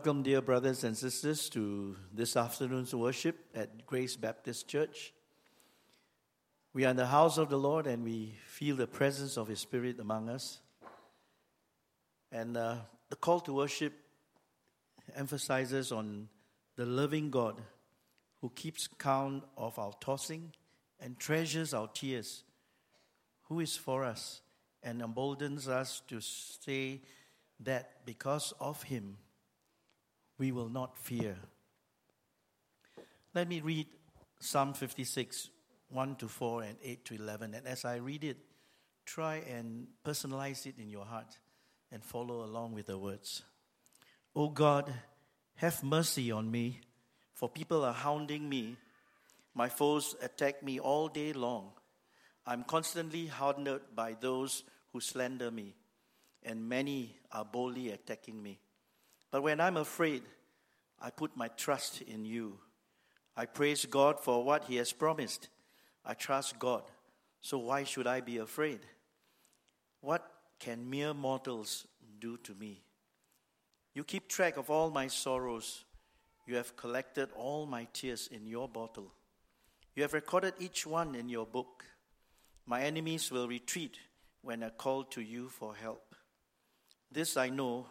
Welcome, dear brothers and sisters, to this afternoon's worship at Grace Baptist Church. We are in the house of the Lord and we feel the presence of His Spirit among us. And uh, the call to worship emphasizes on the loving God who keeps count of our tossing and treasures our tears, who is for us and emboldens us to say that because of Him, we will not fear. Let me read Psalm 56, 1 to 4 and 8 to 11. And as I read it, try and personalize it in your heart and follow along with the words. O God, have mercy on me, for people are hounding me. My foes attack me all day long. I'm constantly hounded by those who slander me, and many are boldly attacking me. But when I'm afraid, I put my trust in you. I praise God for what He has promised. I trust God, so why should I be afraid? What can mere mortals do to me? You keep track of all my sorrows. You have collected all my tears in your bottle. You have recorded each one in your book. My enemies will retreat when I call to you for help. This I know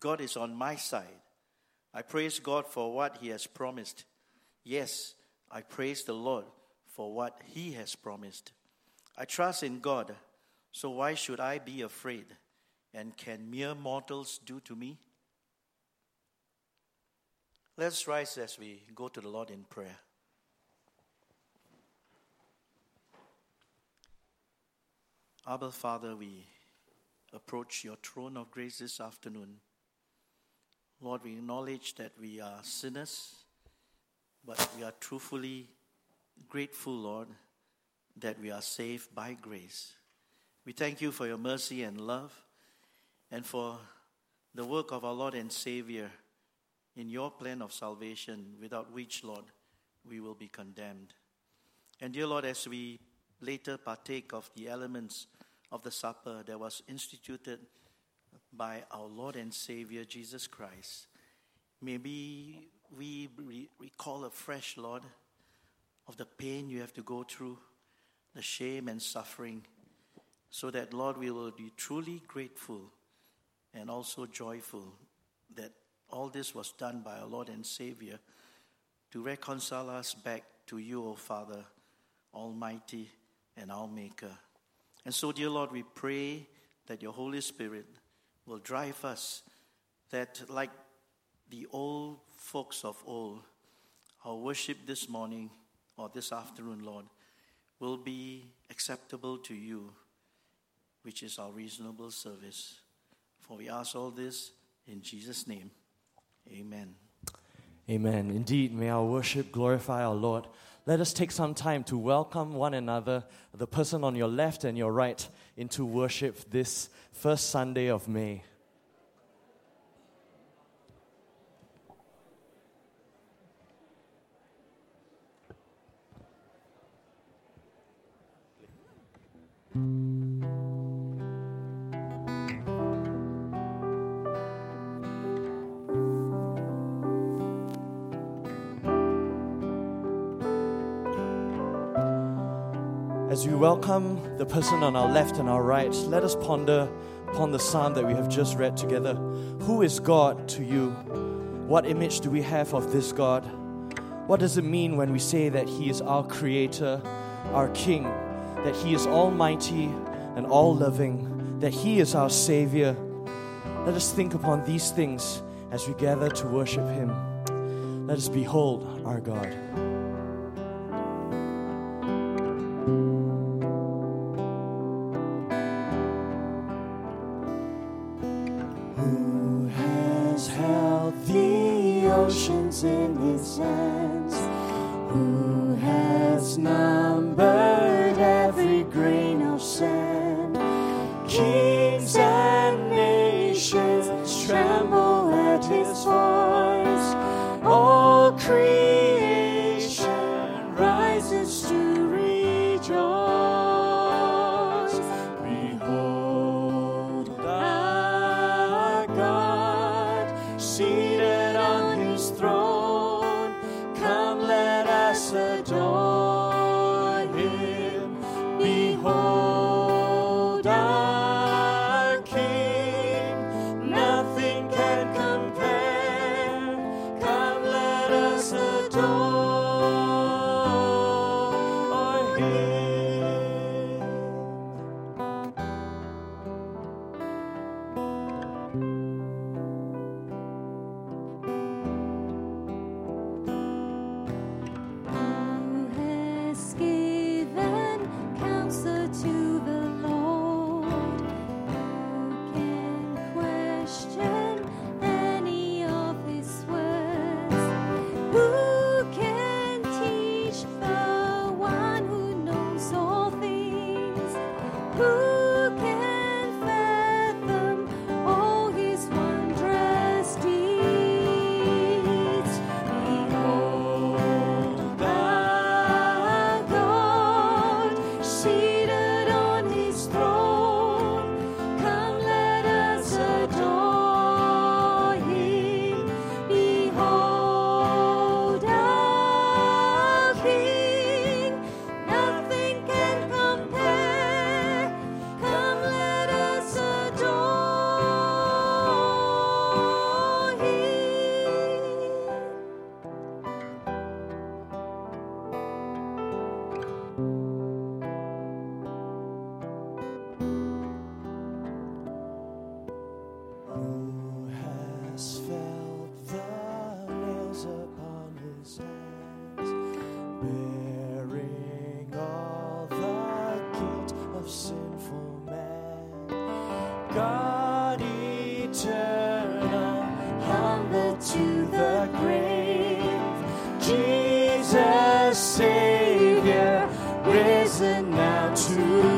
God is on my side. I praise God for what He has promised. Yes, I praise the Lord for what He has promised. I trust in God, so why should I be afraid? And can mere mortals do to me? Let's rise as we go to the Lord in prayer. Abba, Father, we approach your throne of grace this afternoon. Lord, we acknowledge that we are sinners, but we are truthfully grateful, Lord, that we are saved by grace. We thank you for your mercy and love and for the work of our Lord and Savior in your plan of salvation, without which, Lord, we will be condemned. And dear Lord, as we later partake of the elements of the supper that was instituted by our Lord and Savior Jesus Christ. Maybe we re- recall afresh, Lord, of the pain you have to go through, the shame and suffering, so that, Lord, we will be truly grateful and also joyful that all this was done by our Lord and Savior to reconcile us back to you, O Father, Almighty and our Maker. And so, dear Lord, we pray that your Holy Spirit will drive us that, like the old folks of old, our worship this morning or this afternoon, Lord, will be acceptable to you, which is our reasonable service. For we ask all this in Jesus' name. Amen. Amen. Indeed, may our worship glorify our Lord. Let us take some time to welcome one another, the person on your left and your right, into worship this first Sunday of May. We welcome the person on our left and our right, let us ponder upon the psalm that we have just read together. Who is God to you? What image do we have of this God? What does it mean when we say that He is our Creator, our King, that He is almighty and all loving, that He is our Savior? Let us think upon these things as we gather to worship Him. Let us behold our God. Seated Savior, risen now to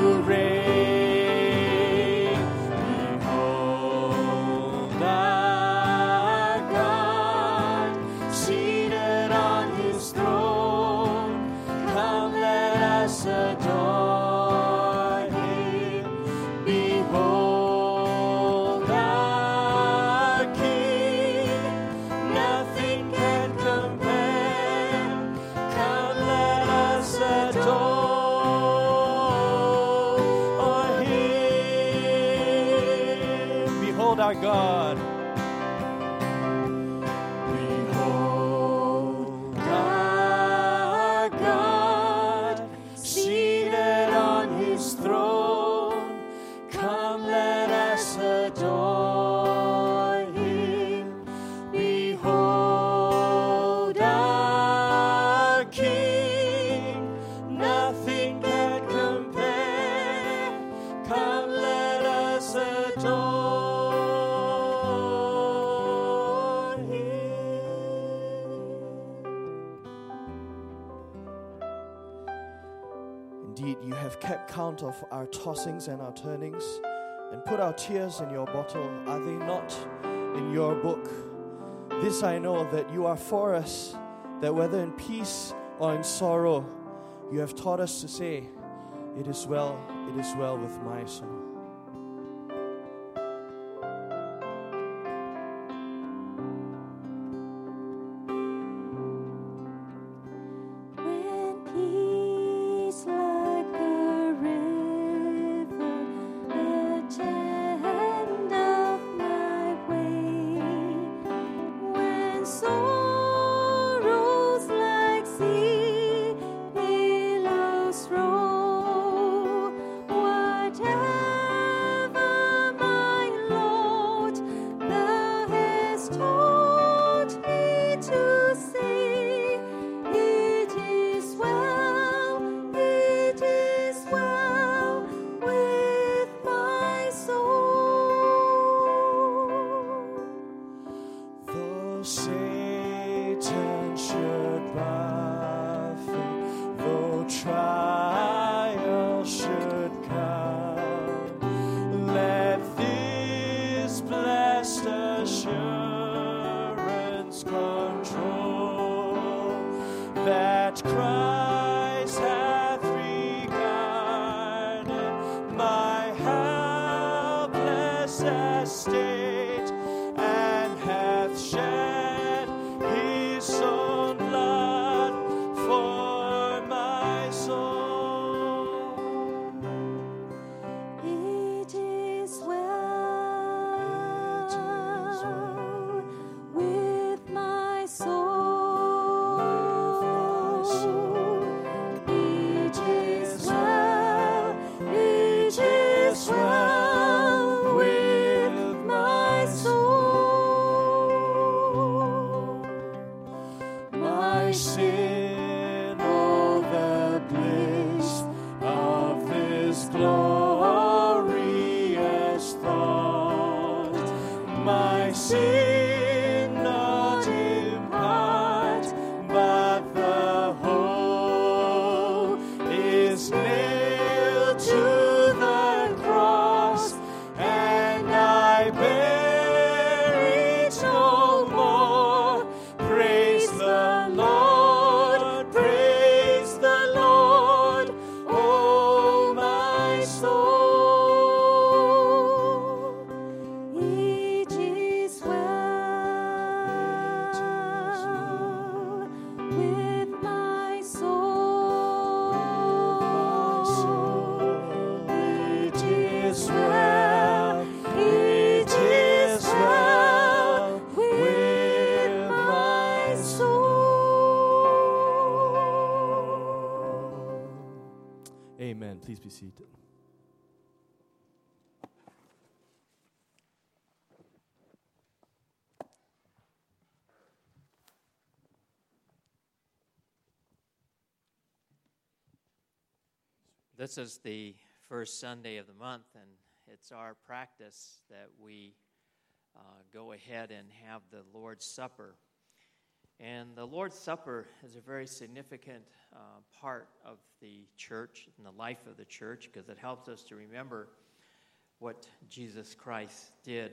tossings and our turnings, and put our tears in your bottle. Are they not in your book? This I know that you are for us, that whether in peace or in sorrow, you have taught us to say, It is well, it is well with my soul. Be seated. This is the first Sunday of the month, and it's our practice that we uh, go ahead and have the Lord's Supper. And the Lord's Supper is a very significant uh, part of the church and the life of the church because it helps us to remember what Jesus Christ did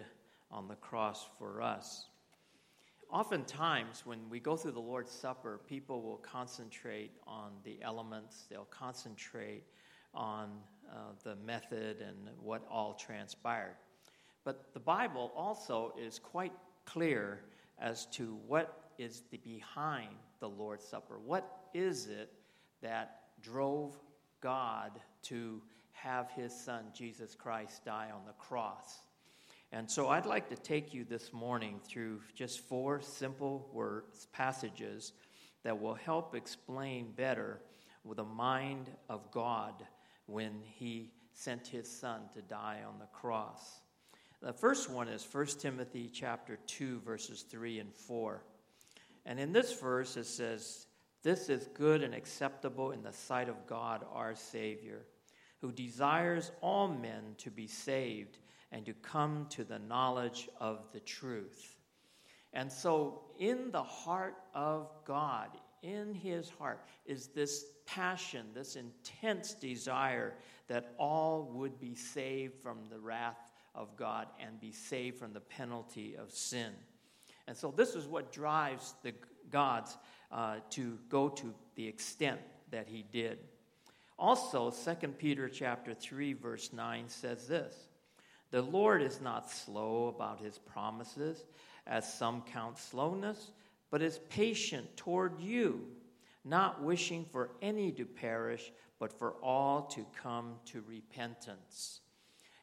on the cross for us. Oftentimes, when we go through the Lord's Supper, people will concentrate on the elements, they'll concentrate on uh, the method and what all transpired. But the Bible also is quite clear as to what is the behind the Lord's Supper. What is it that drove God to have his son Jesus Christ die on the cross? And so I'd like to take you this morning through just four simple words, passages that will help explain better the mind of God when he sent his son to die on the cross. The first one is 1 Timothy chapter 2 verses 3 and 4. And in this verse it says, "This is good and acceptable in the sight of God our Savior, who desires all men to be saved and to come to the knowledge of the truth." And so in the heart of God, in his heart is this passion, this intense desire that all would be saved from the wrath of God and be saved from the penalty of sin. And so this is what drives the gods uh, to go to the extent that he did. Also, 2 Peter chapter 3 verse 9 says this: "The Lord is not slow about his promises, as some count slowness, but is patient toward you, not wishing for any to perish, but for all to come to repentance."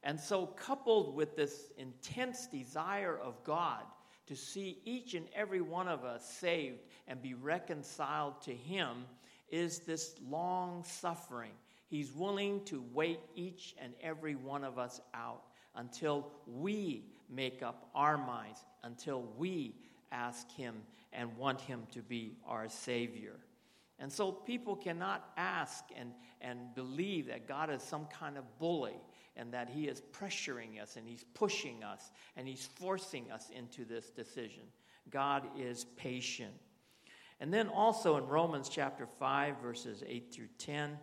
And so, coupled with this intense desire of God to see each and every one of us saved and be reconciled to Him, is this long suffering. He's willing to wait each and every one of us out until we make up our minds, until we ask Him and want Him to be our Savior. And so people cannot ask and, and believe that God is some kind of bully and that He is pressuring us and He's pushing us and He's forcing us into this decision. God is patient. And then also in Romans chapter 5, verses 8 through 10,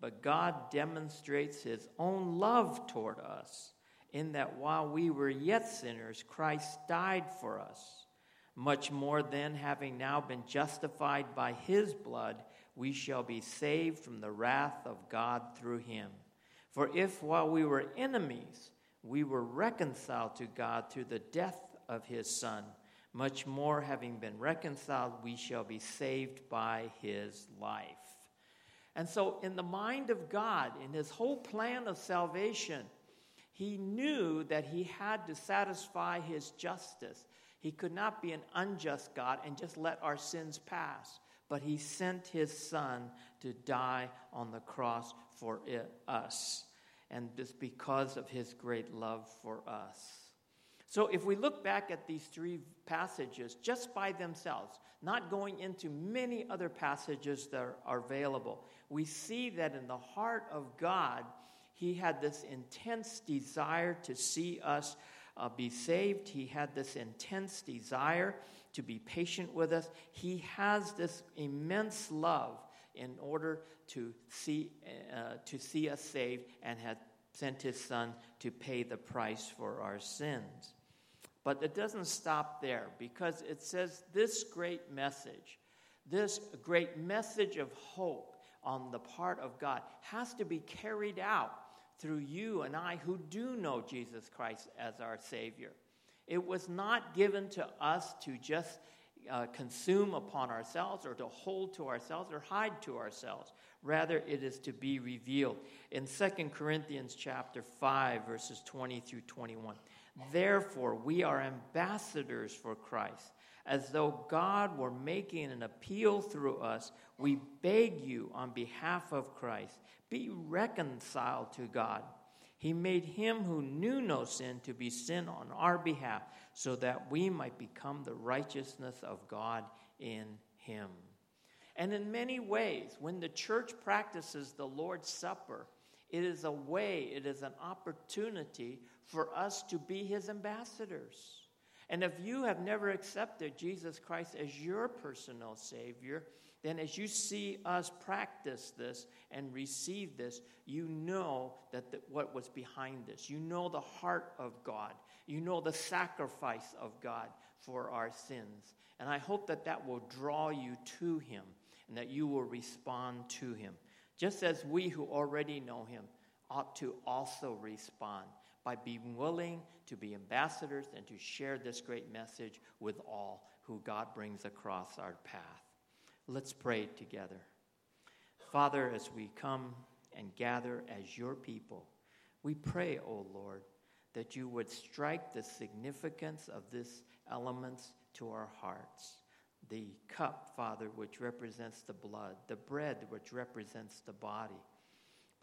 but God demonstrates His own love toward us in that while we were yet sinners, Christ died for us. Much more then, having now been justified by His blood, we shall be saved from the wrath of God through Him. For if while we were enemies, we were reconciled to God through the death of his Son, much more having been reconciled, we shall be saved by his life. And so, in the mind of God, in his whole plan of salvation, he knew that he had to satisfy his justice. He could not be an unjust God and just let our sins pass. But he sent his son to die on the cross for it, us. And just because of his great love for us. So if we look back at these three passages just by themselves, not going into many other passages that are, are available, we see that in the heart of God, He had this intense desire to see us uh, be saved. He had this intense desire to be patient with us. He has this immense love in order to see, uh, to see us saved and had sent his son to pay the price for our sins. But it doesn't stop there because it says this great message, this great message of hope on the part of God has to be carried out through you and I who do know Jesus Christ as our Savior. It was not given to us to just uh, consume upon ourselves or to hold to ourselves or hide to ourselves. Rather, it is to be revealed. In 2 Corinthians chapter 5, verses 20 through 21. Therefore, we are ambassadors for Christ. As though God were making an appeal through us, we beg you on behalf of Christ, be reconciled to God. He made him who knew no sin to be sin on our behalf, so that we might become the righteousness of God in him. And in many ways, when the church practices the Lord's Supper, it is a way, it is an opportunity for us to be his ambassadors. And if you have never accepted Jesus Christ as your personal Savior, then as you see us practice this and receive this, you know that the, what was behind this. You know the heart of God. You know the sacrifice of God for our sins. And I hope that that will draw you to Him and that you will respond to Him. Just as we who already know Him ought to also respond by being willing to be ambassadors and to share this great message with all who God brings across our path. Let's pray together. Father, as we come and gather as your people, we pray, O Lord, that you would strike the significance of this elements to our hearts. The cup, Father, which represents the blood, the bread, which represents the body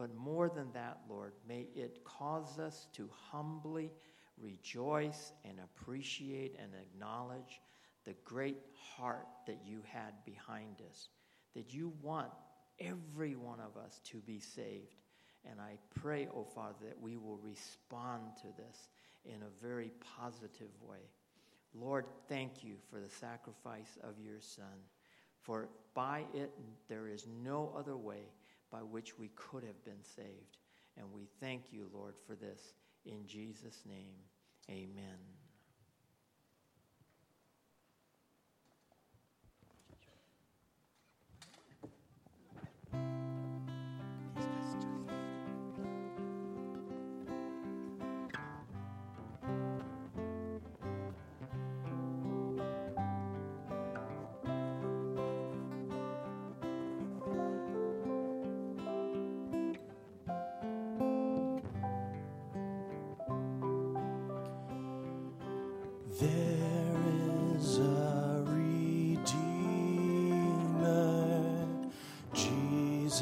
but more than that, Lord, may it cause us to humbly rejoice and appreciate and acknowledge the great heart that you had behind us, that you want every one of us to be saved. And I pray, oh Father, that we will respond to this in a very positive way. Lord, thank you for the sacrifice of your Son, for by it there is no other way by which we could have been saved. And we thank you, Lord, for this. In Jesus' name, amen.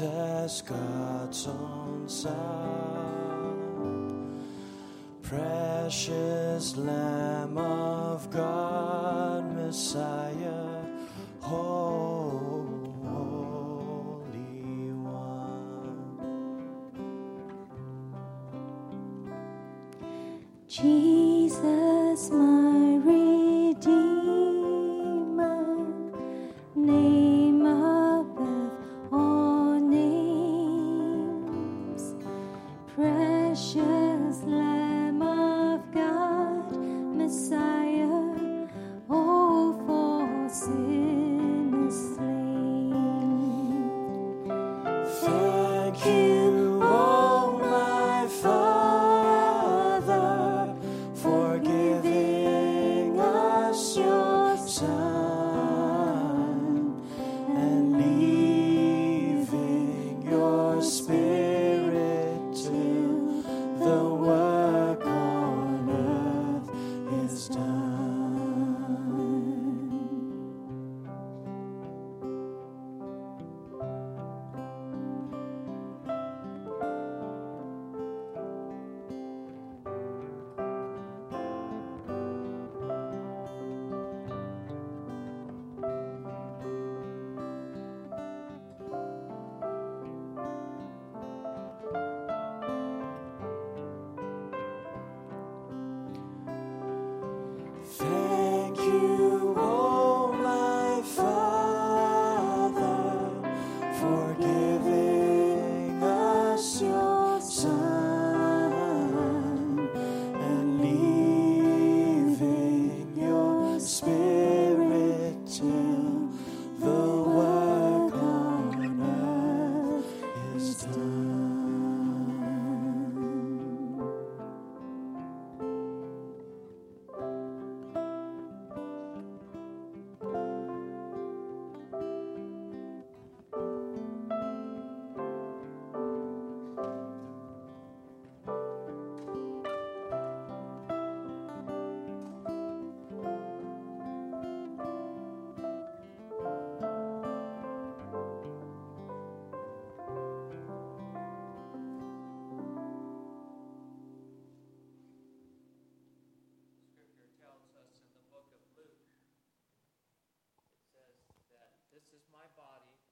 Jesus, God's own Son, precious Lamb of God, Messiah, Holy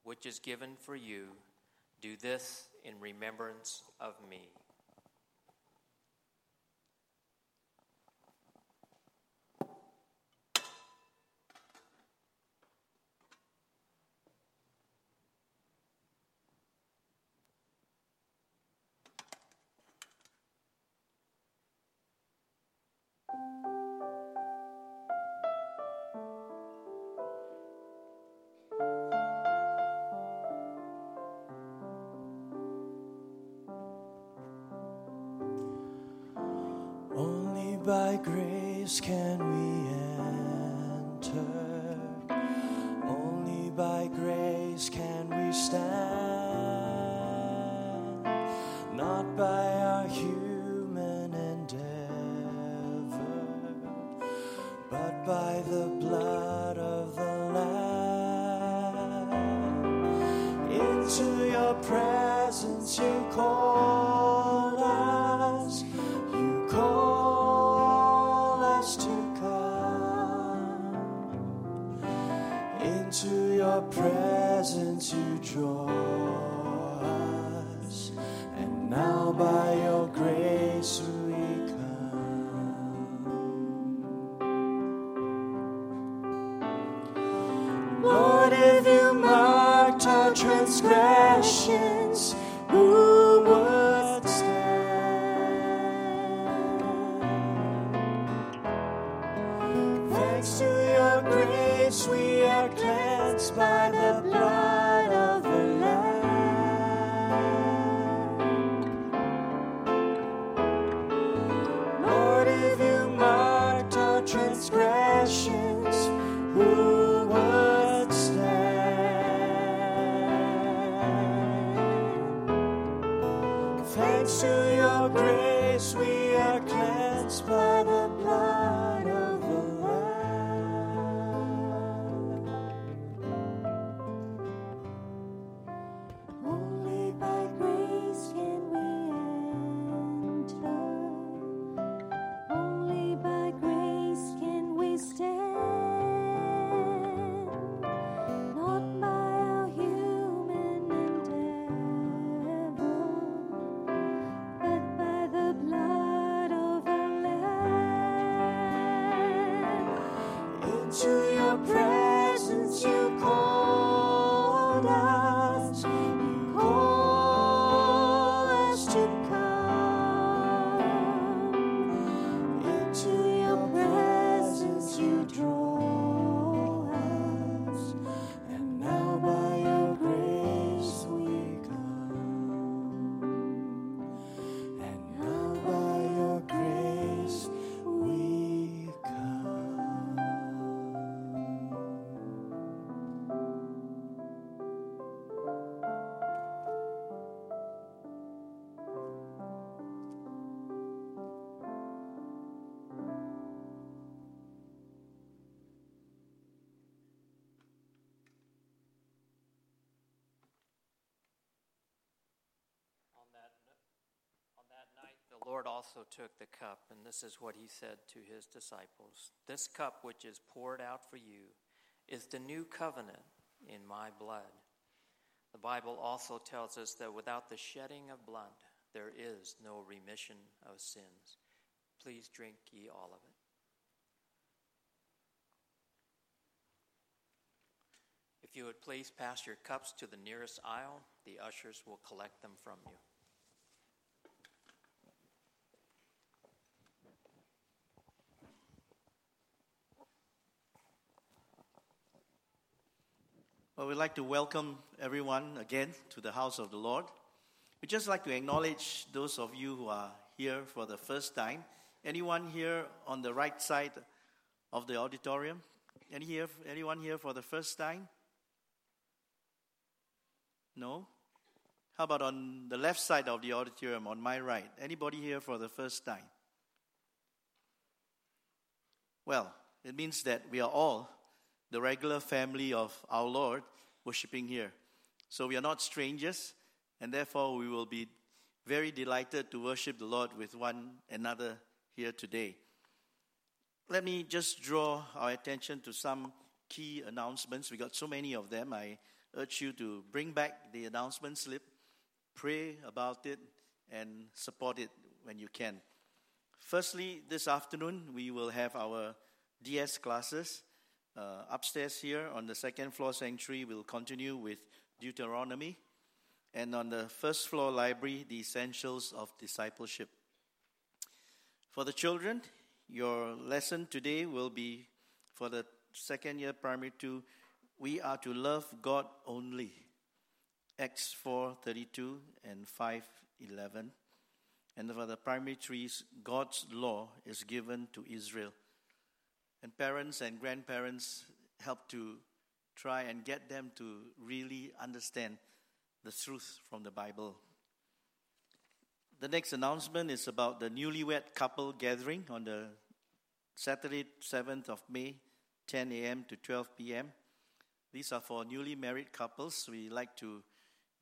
which is given for you. Do this in remembrance of me. Lord also took the cup, and this is what he said to his disciples This cup which is poured out for you is the new covenant in my blood. The Bible also tells us that without the shedding of blood, there is no remission of sins. Please drink ye all of it. If you would please pass your cups to the nearest aisle, the ushers will collect them from you. Well, we'd like to welcome everyone again to the house of the Lord. We'd just like to acknowledge those of you who are here for the first time. Anyone here on the right side of the auditorium? Any here, anyone here for the first time? No? How about on the left side of the auditorium, on my right? Anybody here for the first time? Well, it means that we are all the regular family of our Lord worshiping here. So we are not strangers, and therefore we will be very delighted to worship the Lord with one another here today. Let me just draw our attention to some key announcements. We got so many of them. I urge you to bring back the announcement slip, pray about it, and support it when you can. Firstly, this afternoon we will have our DS classes. Uh, upstairs here on the second floor sanctuary, we'll continue with Deuteronomy. And on the first floor library, the essentials of discipleship. For the children, your lesson today will be for the second year primary two. We are to love God only. Acts 4:32 and 5:11. And for the primary trees, God's law is given to Israel. And parents and grandparents help to try and get them to really understand the truth from the Bible. The next announcement is about the newlywed couple gathering on the Saturday, 7th of May, 10 a.m. to 12 p.m. These are for newly married couples. We like to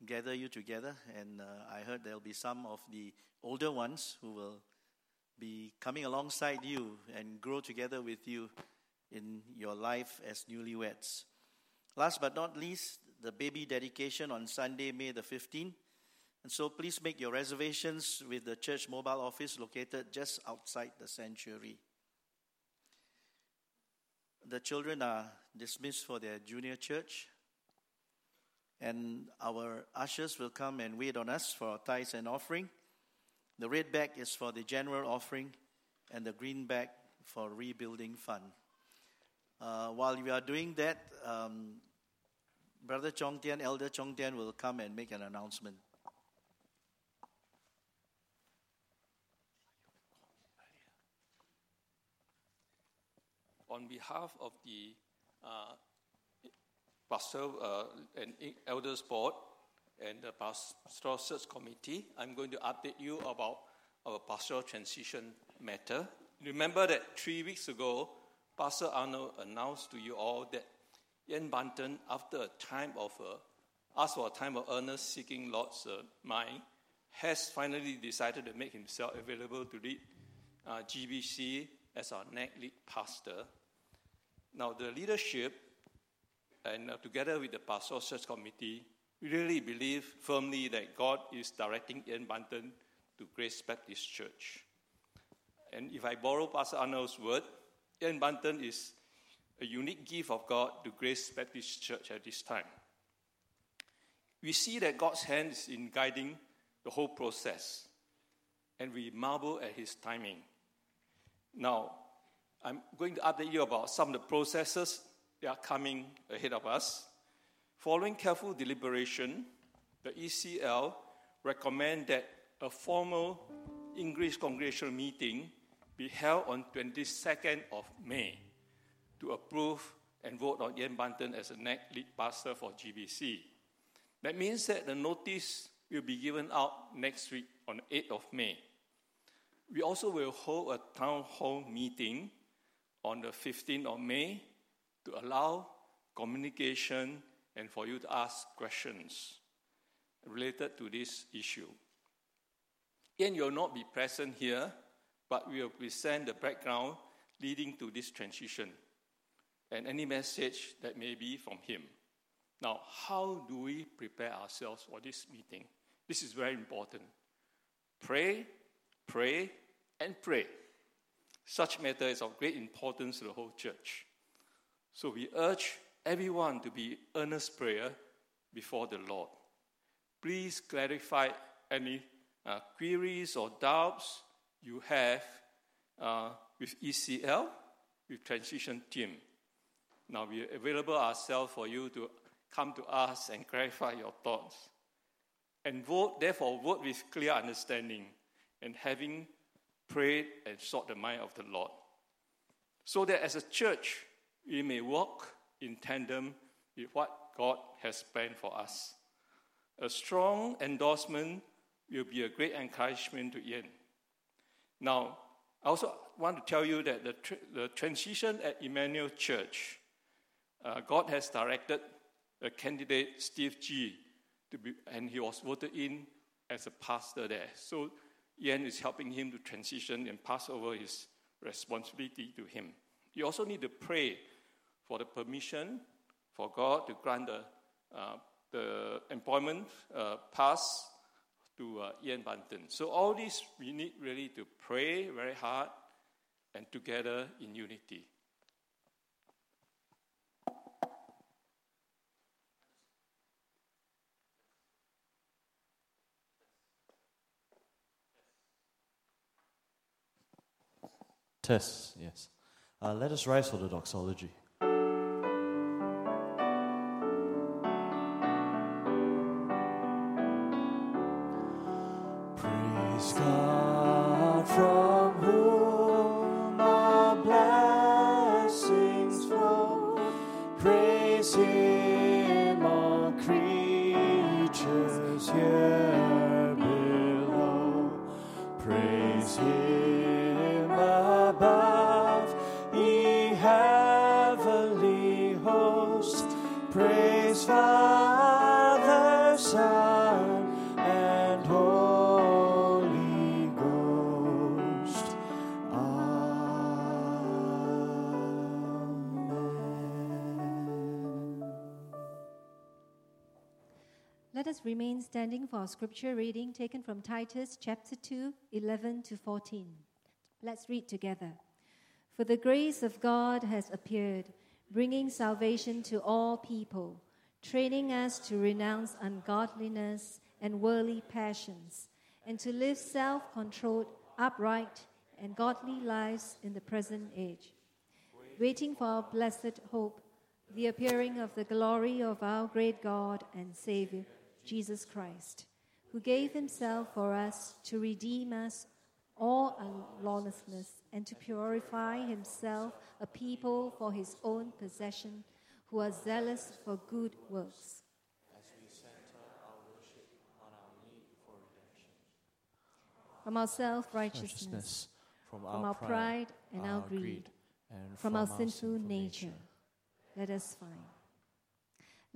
gather you together, and uh, I heard there'll be some of the older ones who will be coming alongside you and grow together with you in your life as newlyweds. Last but not least, the baby dedication on Sunday, May the 15th. And so please make your reservations with the church mobile office located just outside the sanctuary. The children are dismissed for their junior church. And our ushers will come and wait on us for our tithes and offering. The red bag is for the general offering, and the green bag for rebuilding fund. Uh, while we are doing that, um, Brother Chong Tian, Elder Chong Tian will come and make an announcement. on behalf of the uh, Pastor uh, and Elders Board and the Pastoral Search Committee, I'm going to update you about our pastoral transition matter. Remember that three weeks ago, Pastor Arnold announced to you all that Ian Bunton, after a time of uh, asked for a time of earnest seeking Lord's uh, mind, has finally decided to make himself available to lead uh, GBC as our next lead pastor. Now, the leadership, and uh, together with the pastoral search committee, really believe firmly that God is directing Ian Bunton to Grace Baptist Church. And if I borrow Pastor Arnold's word, Ian Bunton is a unique gift of God to Grace Baptist Church at this time. We see that God's hand is in guiding the whole process, and we marvel at His timing. Now, I'm going to update you about some of the processes that are coming ahead of us. Following careful deliberation, the ECL recommend that a formal English congregational meeting be held on 22nd of May to approve and vote on Ian Bunton as the next lead pastor for GBC. That means that the notice will be given out next week on 8th of May. We also will hold a town hall meeting on the 15th of May to allow communication and for you to ask questions related to this issue. Ian will not be present here, but we will present the background leading to this transition and any message that may be from him. Now, how do we prepare ourselves for this meeting? This is very important. Pray, pray, and pray. Such matter is of great importance to the whole church. So we urge everyone to be earnest prayer before the Lord. Please clarify any uh, queries or doubts you have uh, with ECL, with transition team. Now we are available ourselves for you to come to us and clarify your thoughts. And vote, therefore, vote with clear understanding and having prayed and sought the mind of the Lord. So that as a church, we may walk in tandem with what God has planned for us. A strong endorsement will be a great encouragement to Ian. Now, I also want to tell you that the, tr- the transition at Emmanuel Church uh, God has directed a candidate, Steve G, to be, and he was voted in as a pastor there. So Ian is helping him to transition and pass over his responsibility to him. You also need to pray for the permission for God to grant the, uh, the employment uh, pass to uh, Ian Banton. So all this we need really to pray very hard and together in unity. Test, yes. Uh, let us rise for the doxology. Let us remain standing for our scripture reading taken from Titus chapter 2, 11 to 14. Let's read together. For the grace of God has appeared, bringing salvation to all people, training us to renounce ungodliness and worldly passions, and to live self controlled, upright, and godly lives in the present age waiting for our blessed hope, the appearing of the glory of our great God and Savior, Jesus Christ, who gave himself for us to redeem us all lawlessness and to purify himself a people for his own possession who are zealous for good works. From our self righteousness, from from our pride and our greed, and from our sinful nature. Let us find.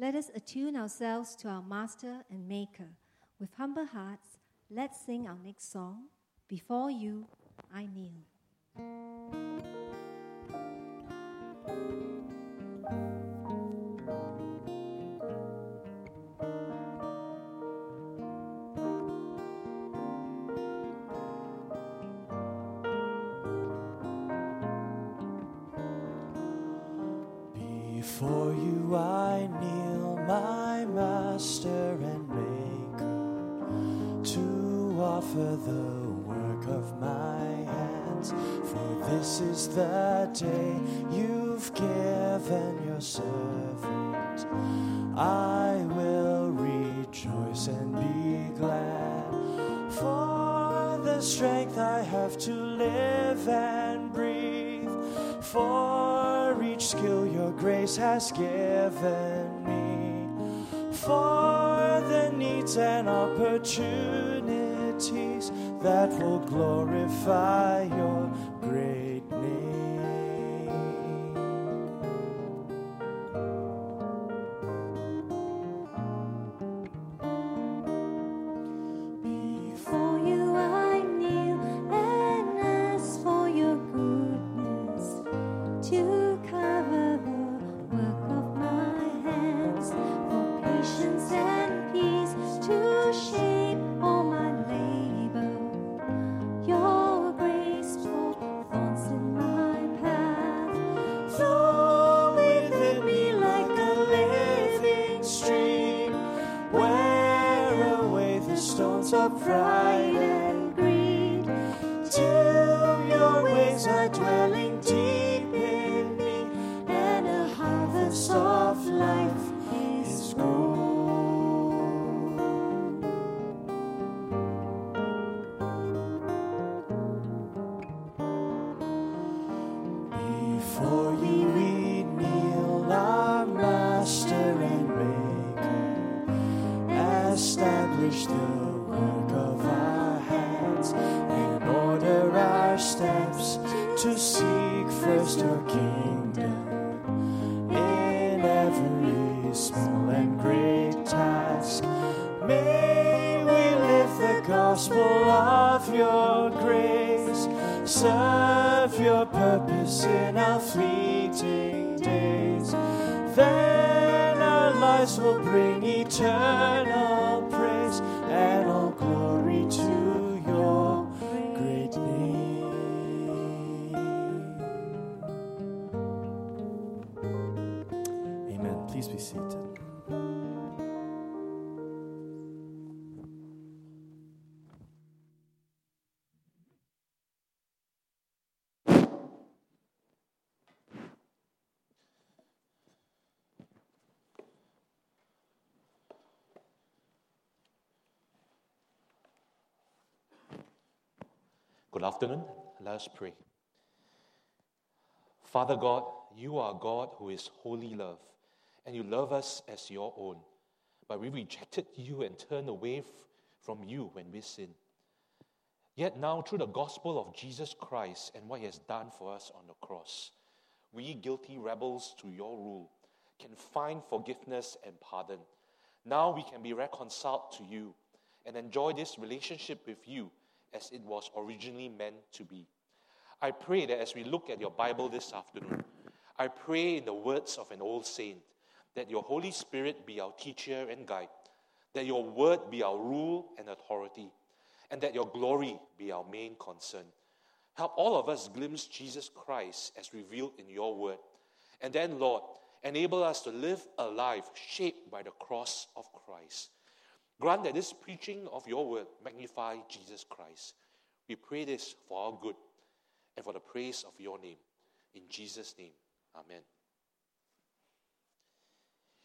Let us attune ourselves to our Master and Maker. With humble hearts, let's sing our next song. Before you, I kneel. Before offer the work of my hands. For this is the day you've given your servant. I will rejoice and be glad. For the strength I have to live and breathe. For each skill your grace has given me. For the needs and opportunities that will glorify your great name. Afternoon. Let us pray. Father God, you are God who is holy love, and you love us as your own. But we rejected you and turned away from you when we sinned. Yet now, through the gospel of Jesus Christ and what he has done for us on the cross, we guilty rebels to your rule can find forgiveness and pardon. Now we can be reconciled to you and enjoy this relationship with you as it was originally meant to be. I pray that as we look at your Bible this afternoon, I pray in the words of an old saint that your Holy Spirit be our teacher and guide, that your word be our rule and authority, and that your glory be our main concern. Help all of us glimpse Jesus Christ as revealed in your word. And then, Lord, enable us to live a life shaped by the cross of Christ. Grant that this preaching of your word magnify Jesus Christ. We pray this for our good and for the praise of your name. In Jesus' name, amen.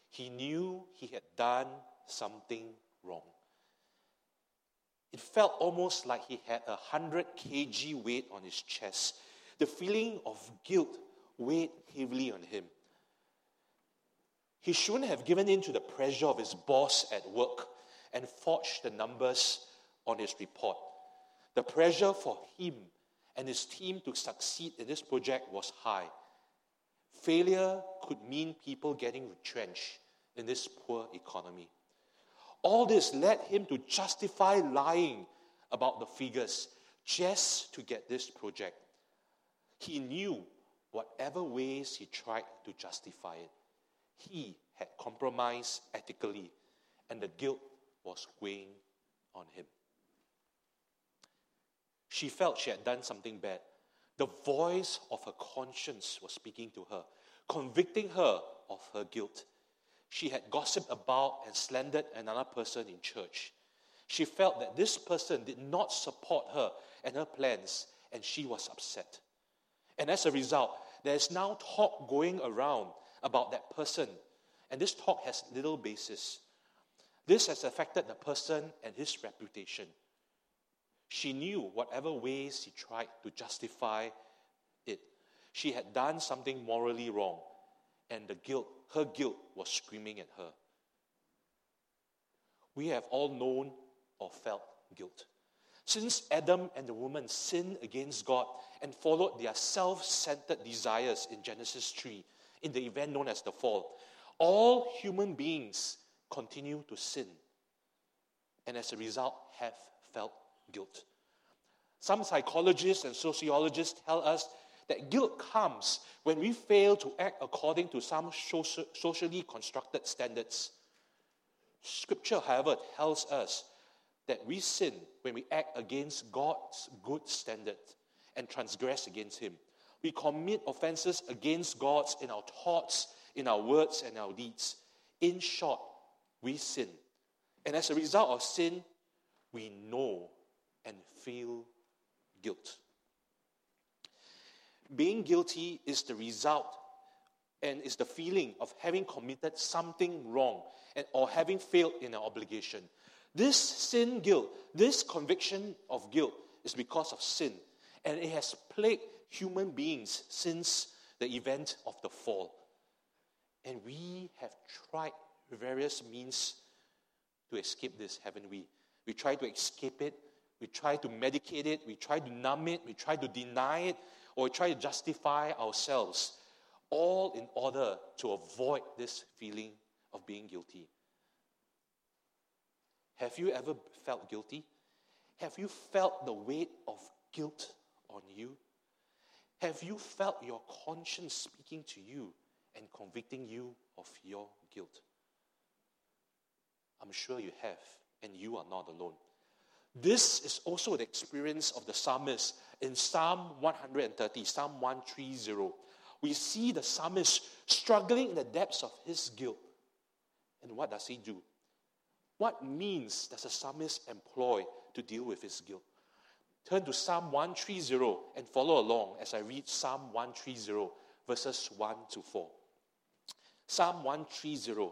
He knew he had done something wrong. It felt almost like he had a 100 kg weight on his chest. The feeling of guilt weighed heavily on him. He shouldn't have given in to the pressure of his boss at work and forged the numbers on his report. The pressure for him and his team to succeed in this project was high. Failure could mean people getting retrenched in this poor economy. All this led him to justify lying about the figures just to get this project. He knew whatever ways he tried to justify it, he had compromised ethically, and the guilt was weighing on him. She felt she had done something bad. The voice of her conscience was speaking to her, convicting her of her guilt. She had gossiped about and slandered another person in church. She felt that this person did not support her and her plans, and she was upset. And as a result, there is now talk going around about that person, and this talk has little basis. This has affected the person and his reputation. She knew whatever ways he tried to justify it, she had done something morally wrong, and the guilt, her guilt, was screaming at her. We have all known or felt guilt. Since Adam and the woman sinned against God and followed their self centered desires in Genesis 3, in the event known as the fall, all human beings continue to sin and as a result have felt guilt. Some psychologists and sociologists tell us that guilt comes when we fail to act according to some socially constructed standards. Scripture, however, tells us that we sin when we act against God's good standard and transgress against Him. We commit offenses against God in our thoughts, in our words, and our deeds. In short, we sin. And as a result of sin, we know and feel guilt. Being guilty is the result and is the feeling of having committed something wrong and, or having failed in an obligation. This sin guilt, this conviction of guilt, is because of sin, and it has plagued human beings since the event of the fall. And we have tried various means to escape this, haven't we? We try to escape it, we try to medicate it, we try to numb it, we try to deny it, or we try to justify ourselves, all in order to avoid this feeling of being guilty. Have you ever felt guilty? Have you felt the weight of guilt on you? Have you felt your conscience speaking to you and convicting you of your guilt? I'm sure you have, and you are not alone. This is also the experience of the psalmist in Psalm 130, Psalm 130. We see the psalmist struggling in the depths of his guilt. And what does he do? What means does the psalmist employ to deal with his guilt? Turn to Psalm 130 and follow along as I read Psalm 130, verses 1 to 4. Psalm 130,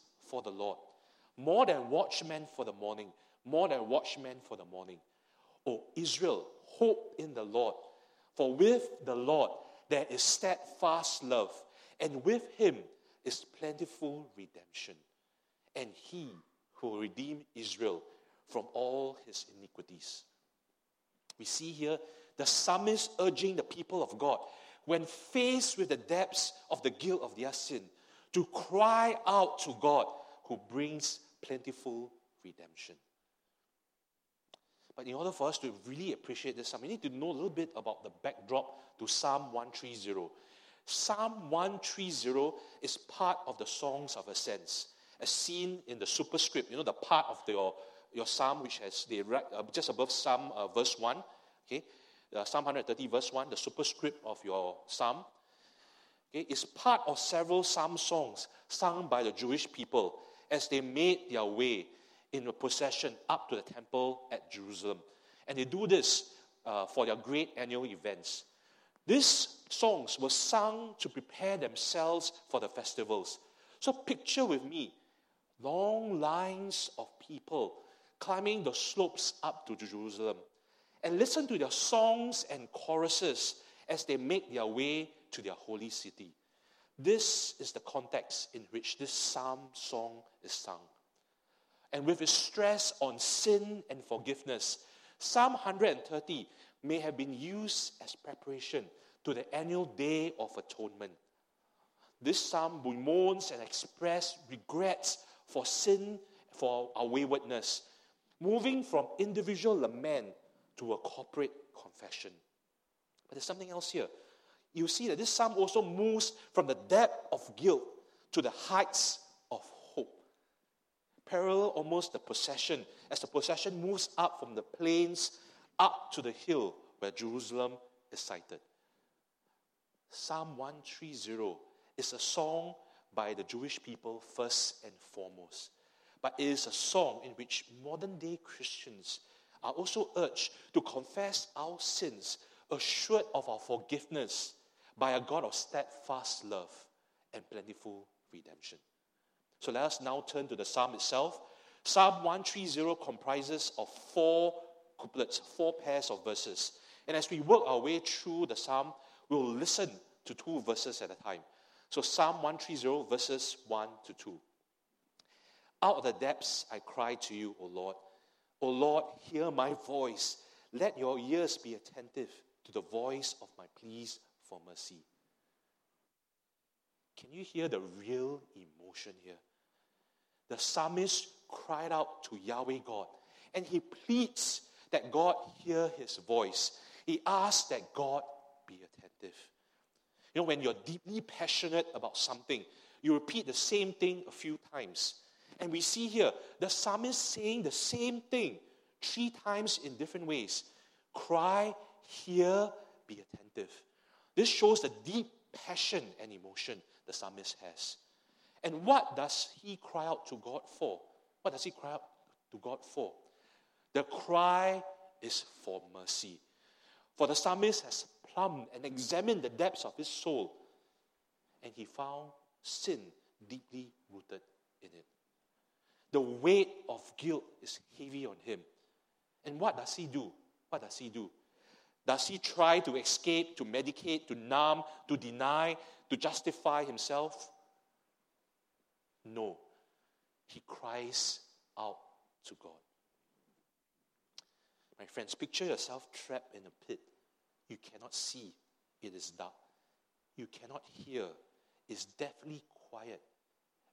for the Lord more than watchmen for the morning, more than watchmen for the morning. O Israel, hope in the Lord, for with the Lord there is steadfast love, and with him is plentiful redemption. And he who will redeem Israel from all his iniquities. We see here the psalmist urging the people of God, when faced with the depths of the guilt of their sin, to cry out to God who brings plentiful redemption. But in order for us to really appreciate this psalm, we need to know a little bit about the backdrop to Psalm 130. Psalm 130 is part of the Songs of Ascents, as seen in the superscript, you know, the part of the, your, your psalm which has the uh, just above Psalm uh, verse 1, okay, uh, Psalm 130 verse 1, the superscript of your psalm. Okay, is part of several psalm songs sung by the Jewish people as they made their way in a procession up to the temple at Jerusalem. And they do this uh, for their great annual events. These songs were sung to prepare themselves for the festivals. So picture with me long lines of people climbing the slopes up to Jerusalem and listen to their songs and choruses as they make their way to their holy city. This is the context in which this psalm song is sung. And with its stress on sin and forgiveness, Psalm 130 may have been used as preparation to the annual Day of Atonement. This psalm bemoans and expresses regrets for sin, for our waywardness, moving from individual lament to a corporate confession. But there's something else here you see that this psalm also moves from the depth of guilt to the heights of hope. Parallel almost the procession, as the procession moves up from the plains up to the hill where Jerusalem is sited. Psalm 130 is a song by the Jewish people first and foremost, but it is a song in which modern day Christians are also urged to confess our sins, assured of our forgiveness by a God of steadfast love and plentiful redemption. So let us now turn to the psalm itself. Psalm 130 comprises of four couplets, four pairs of verses. And as we work our way through the psalm, we'll listen to two verses at a time. So Psalm 130, verses 1 to 2. Out of the depths I cry to you, O Lord. O Lord, hear my voice. Let your ears be attentive to the voice of my pleas for mercy. Can you hear the real emotion here? The psalmist cried out to Yahweh God and he pleads that God hear his voice. He asks that God be attentive. You know, when you're deeply passionate about something, you repeat the same thing a few times. And we see here the psalmist saying the same thing three times in different ways cry, hear, be attentive. This shows the deep passion and emotion the psalmist has. And what does he cry out to God for? What does he cry out to God for? The cry is for mercy. For the psalmist has plumbed and examined the depths of his soul, and he found sin deeply rooted in it. The weight of guilt is heavy on him. And what does he do? What does he do? Does he try to escape, to medicate, to numb, to deny, to justify himself? No. he cries out to God. My friends, picture yourself trapped in a pit. You cannot see, it is dark. You cannot hear, it's deathly quiet,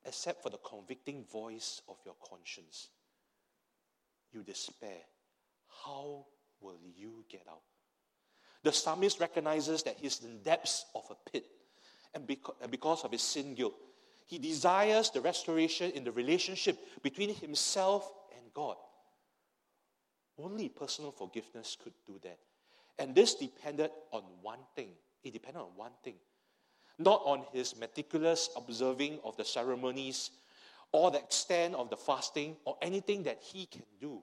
except for the convicting voice of your conscience. You despair. How will you get out? The psalmist recognizes that he's in the depths of a pit, and because of his sin guilt, he desires the restoration in the relationship between himself and God. Only personal forgiveness could do that. And this depended on one thing. It depended on one thing. Not on his meticulous observing of the ceremonies or the extent of the fasting or anything that he can do,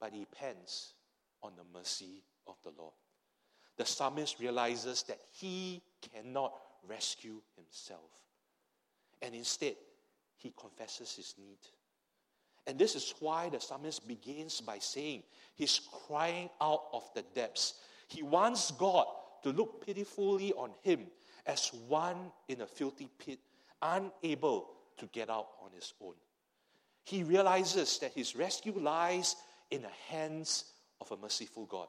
but it depends on the mercy of the Lord. The psalmist realizes that he cannot rescue himself. And instead, he confesses his need. And this is why the psalmist begins by saying he's crying out of the depths. He wants God to look pitifully on him as one in a filthy pit, unable to get out on his own. He realizes that his rescue lies in the hands of a merciful God.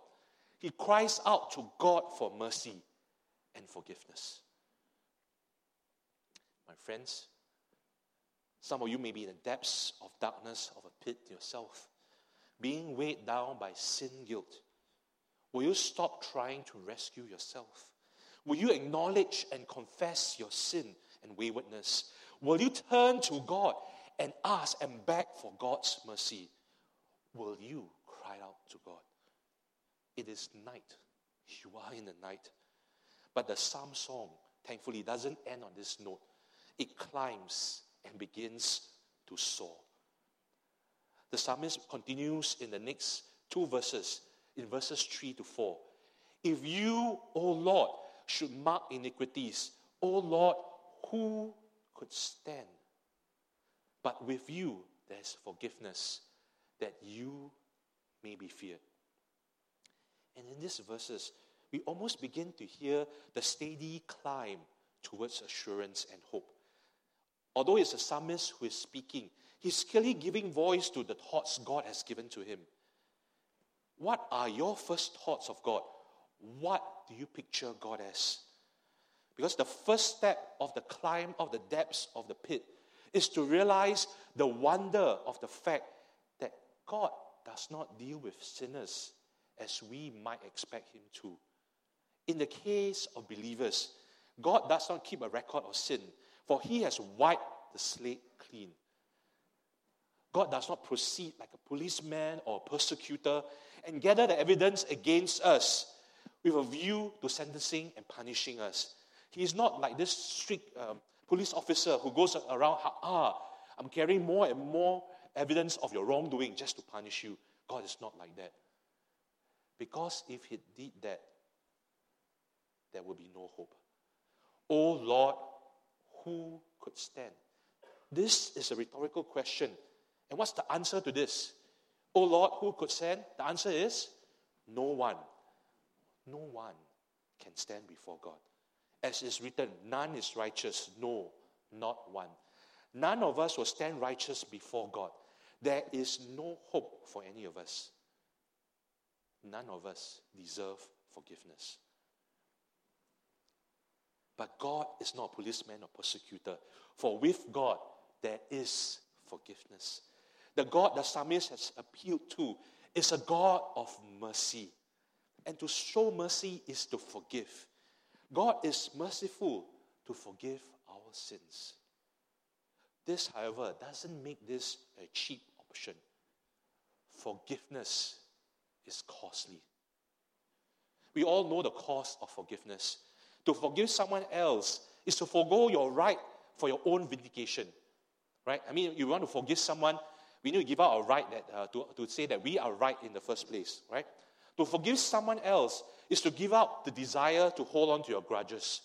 He cries out to God for mercy and forgiveness. My friends, some of you may be in the depths of darkness of a pit yourself, being weighed down by sin guilt. Will you stop trying to rescue yourself? Will you acknowledge and confess your sin and waywardness? Will you turn to God and ask and beg for God's mercy? Will you cry out to God? It is night. You are in the night. But the psalm song, thankfully, doesn't end on this note. It climbs and begins to soar. The psalmist continues in the next two verses, in verses 3 to 4. If you, O Lord, should mark iniquities, O Lord, who could stand? But with you there's forgiveness, that you may be feared. And in these verses, we almost begin to hear the steady climb towards assurance and hope. Although it's a psalmist who is speaking, he's clearly giving voice to the thoughts God has given to him. What are your first thoughts of God? What do you picture God as? Because the first step of the climb of the depths of the pit is to realize the wonder of the fact that God does not deal with sinners as we might expect Him to. In the case of believers, God does not keep a record of sin, for he has wiped the slate clean. God does not proceed like a policeman or a persecutor and gather the evidence against us with a view to sentencing and punishing us. He is not like this strict um, police officer who goes around, ah, I'm carrying more and more evidence of your wrongdoing just to punish you. God is not like that. Because if he did that, there will be no hope. Oh Lord, who could stand? This is a rhetorical question. And what's the answer to this? Oh Lord, who could stand? The answer is no one. No one can stand before God. As is written, none is righteous, no, not one. None of us will stand righteous before God. There is no hope for any of us. None of us deserve forgiveness. But God is not a policeman or persecutor. For with God, there is forgiveness. The God that psalmist has appealed to is a God of mercy. And to show mercy is to forgive. God is merciful to forgive our sins. This, however, doesn't make this a cheap option. Forgiveness is costly. We all know the cost of forgiveness. To forgive someone else is to forego your right for your own vindication. Right? I mean, you want to forgive someone, we need to give up our right that, uh, to, to say that we are right in the first place. Right? To forgive someone else is to give up the desire to hold on to your grudges.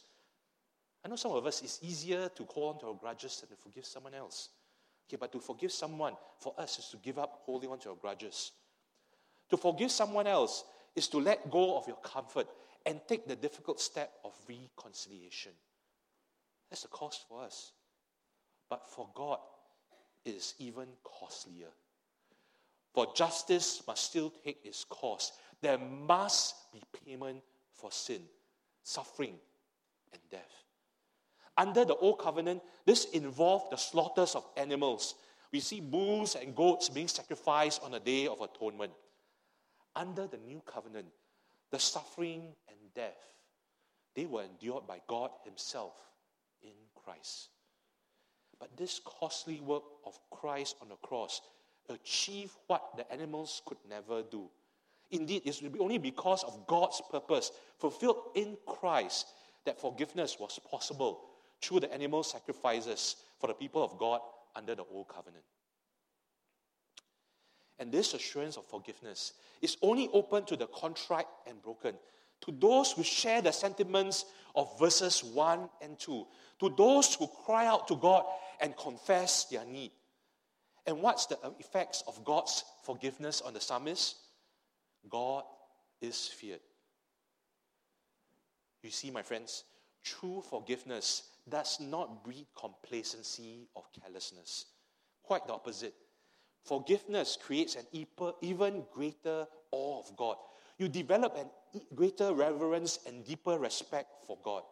I know some of us, it's easier to hold on to our grudges than to forgive someone else. Okay, but to forgive someone, for us, is to give up holding on to our grudges. To forgive someone else is to let go of your comfort and take the difficult step of reconciliation. That's the cost for us. But for God, it is even costlier. For justice must still take its course. There must be payment for sin, suffering, and death. Under the Old Covenant, this involved the slaughters of animals. We see bulls and goats being sacrificed on a day of atonement. Under the New Covenant, the suffering and death, they were endured by God Himself in Christ. But this costly work of Christ on the cross achieved what the animals could never do. Indeed, it's only because of God's purpose fulfilled in Christ that forgiveness was possible through the animal sacrifices for the people of God under the Old Covenant. And this assurance of forgiveness is only open to the contrite and broken, to those who share the sentiments of verses 1 and 2, to those who cry out to God and confess their need. And what's the uh, effects of God's forgiveness on the psalmist? God is feared. You see, my friends, true forgiveness does not breed complacency or carelessness. Quite the opposite. Forgiveness creates an even greater awe of God. You develop an greater reverence and deeper respect for God.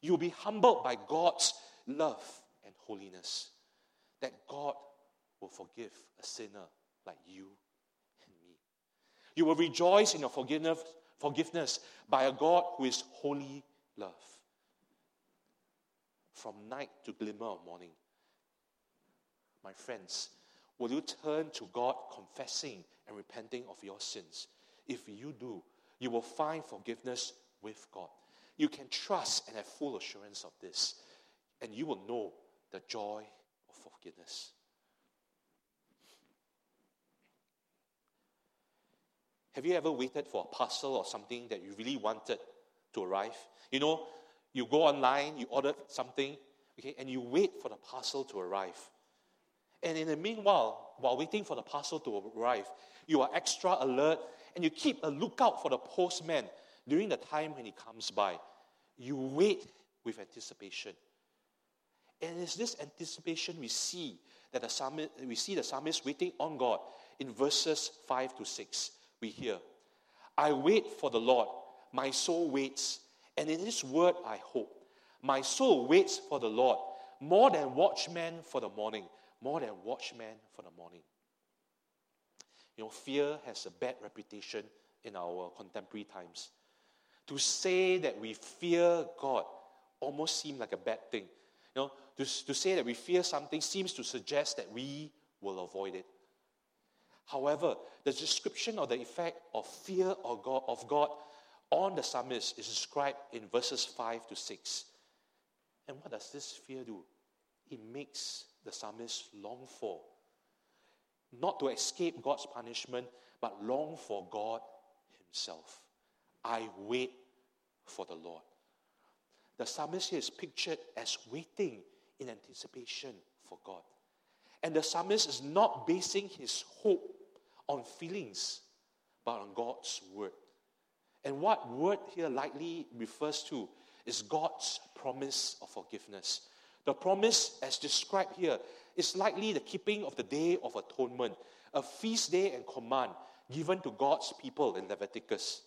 You'll be humbled by God's love and holiness. That God will forgive a sinner like you and me. You will rejoice in your forgiveness, forgiveness by a God who is holy love from night to glimmer of morning. My friends, will you turn to God confessing and repenting of your sins? If you do, you will find forgiveness with God. You can trust and have full assurance of this, and you will know the joy of forgiveness. Have you ever waited for a parcel or something that you really wanted to arrive? You know, you go online, you order something, okay, and you wait for the parcel to arrive. And in the meanwhile, while waiting for the parcel to arrive, you are extra alert and you keep a lookout for the postman during the time when he comes by. You wait with anticipation. And it's this anticipation we see that the psalmist, we see the psalmist waiting on God in verses 5 to 6. We hear, I wait for the Lord, my soul waits and in His word I hope. My soul waits for the Lord more than watchmen for the morning, more than watchmen for the morning. You know, fear has a bad reputation in our contemporary times. To say that we fear God almost seems like a bad thing. You know, to, to say that we fear something seems to suggest that we will avoid it. However, the description of the effect of fear of God, of God on the psalmist is described in verses 5 to 6. And what does this fear do? It makes the psalmist long for, not to escape God's punishment, but long for God Himself. I wait for the Lord. The psalmist here is pictured as waiting in anticipation for God. And the psalmist is not basing his hope on feelings, but on God's word. And what word here likely refers to is God's promise of forgiveness. The promise, as described here, is likely the keeping of the Day of Atonement, a feast day and command given to God's people in Leviticus.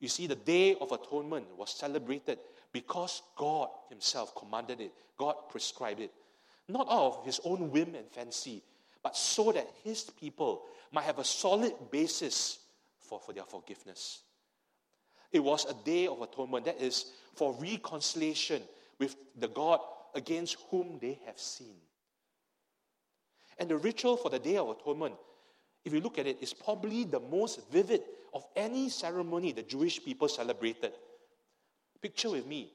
You see, the Day of Atonement was celebrated because God Himself commanded it, God prescribed it. Not out of His own whim and fancy, but so that His people might have a solid basis for, for their forgiveness. It was a day of atonement, that is, for reconciliation with the God against whom they have sinned. And the ritual for the Day of Atonement, if you look at it, is probably the most vivid of any ceremony the Jewish people celebrated. Picture with me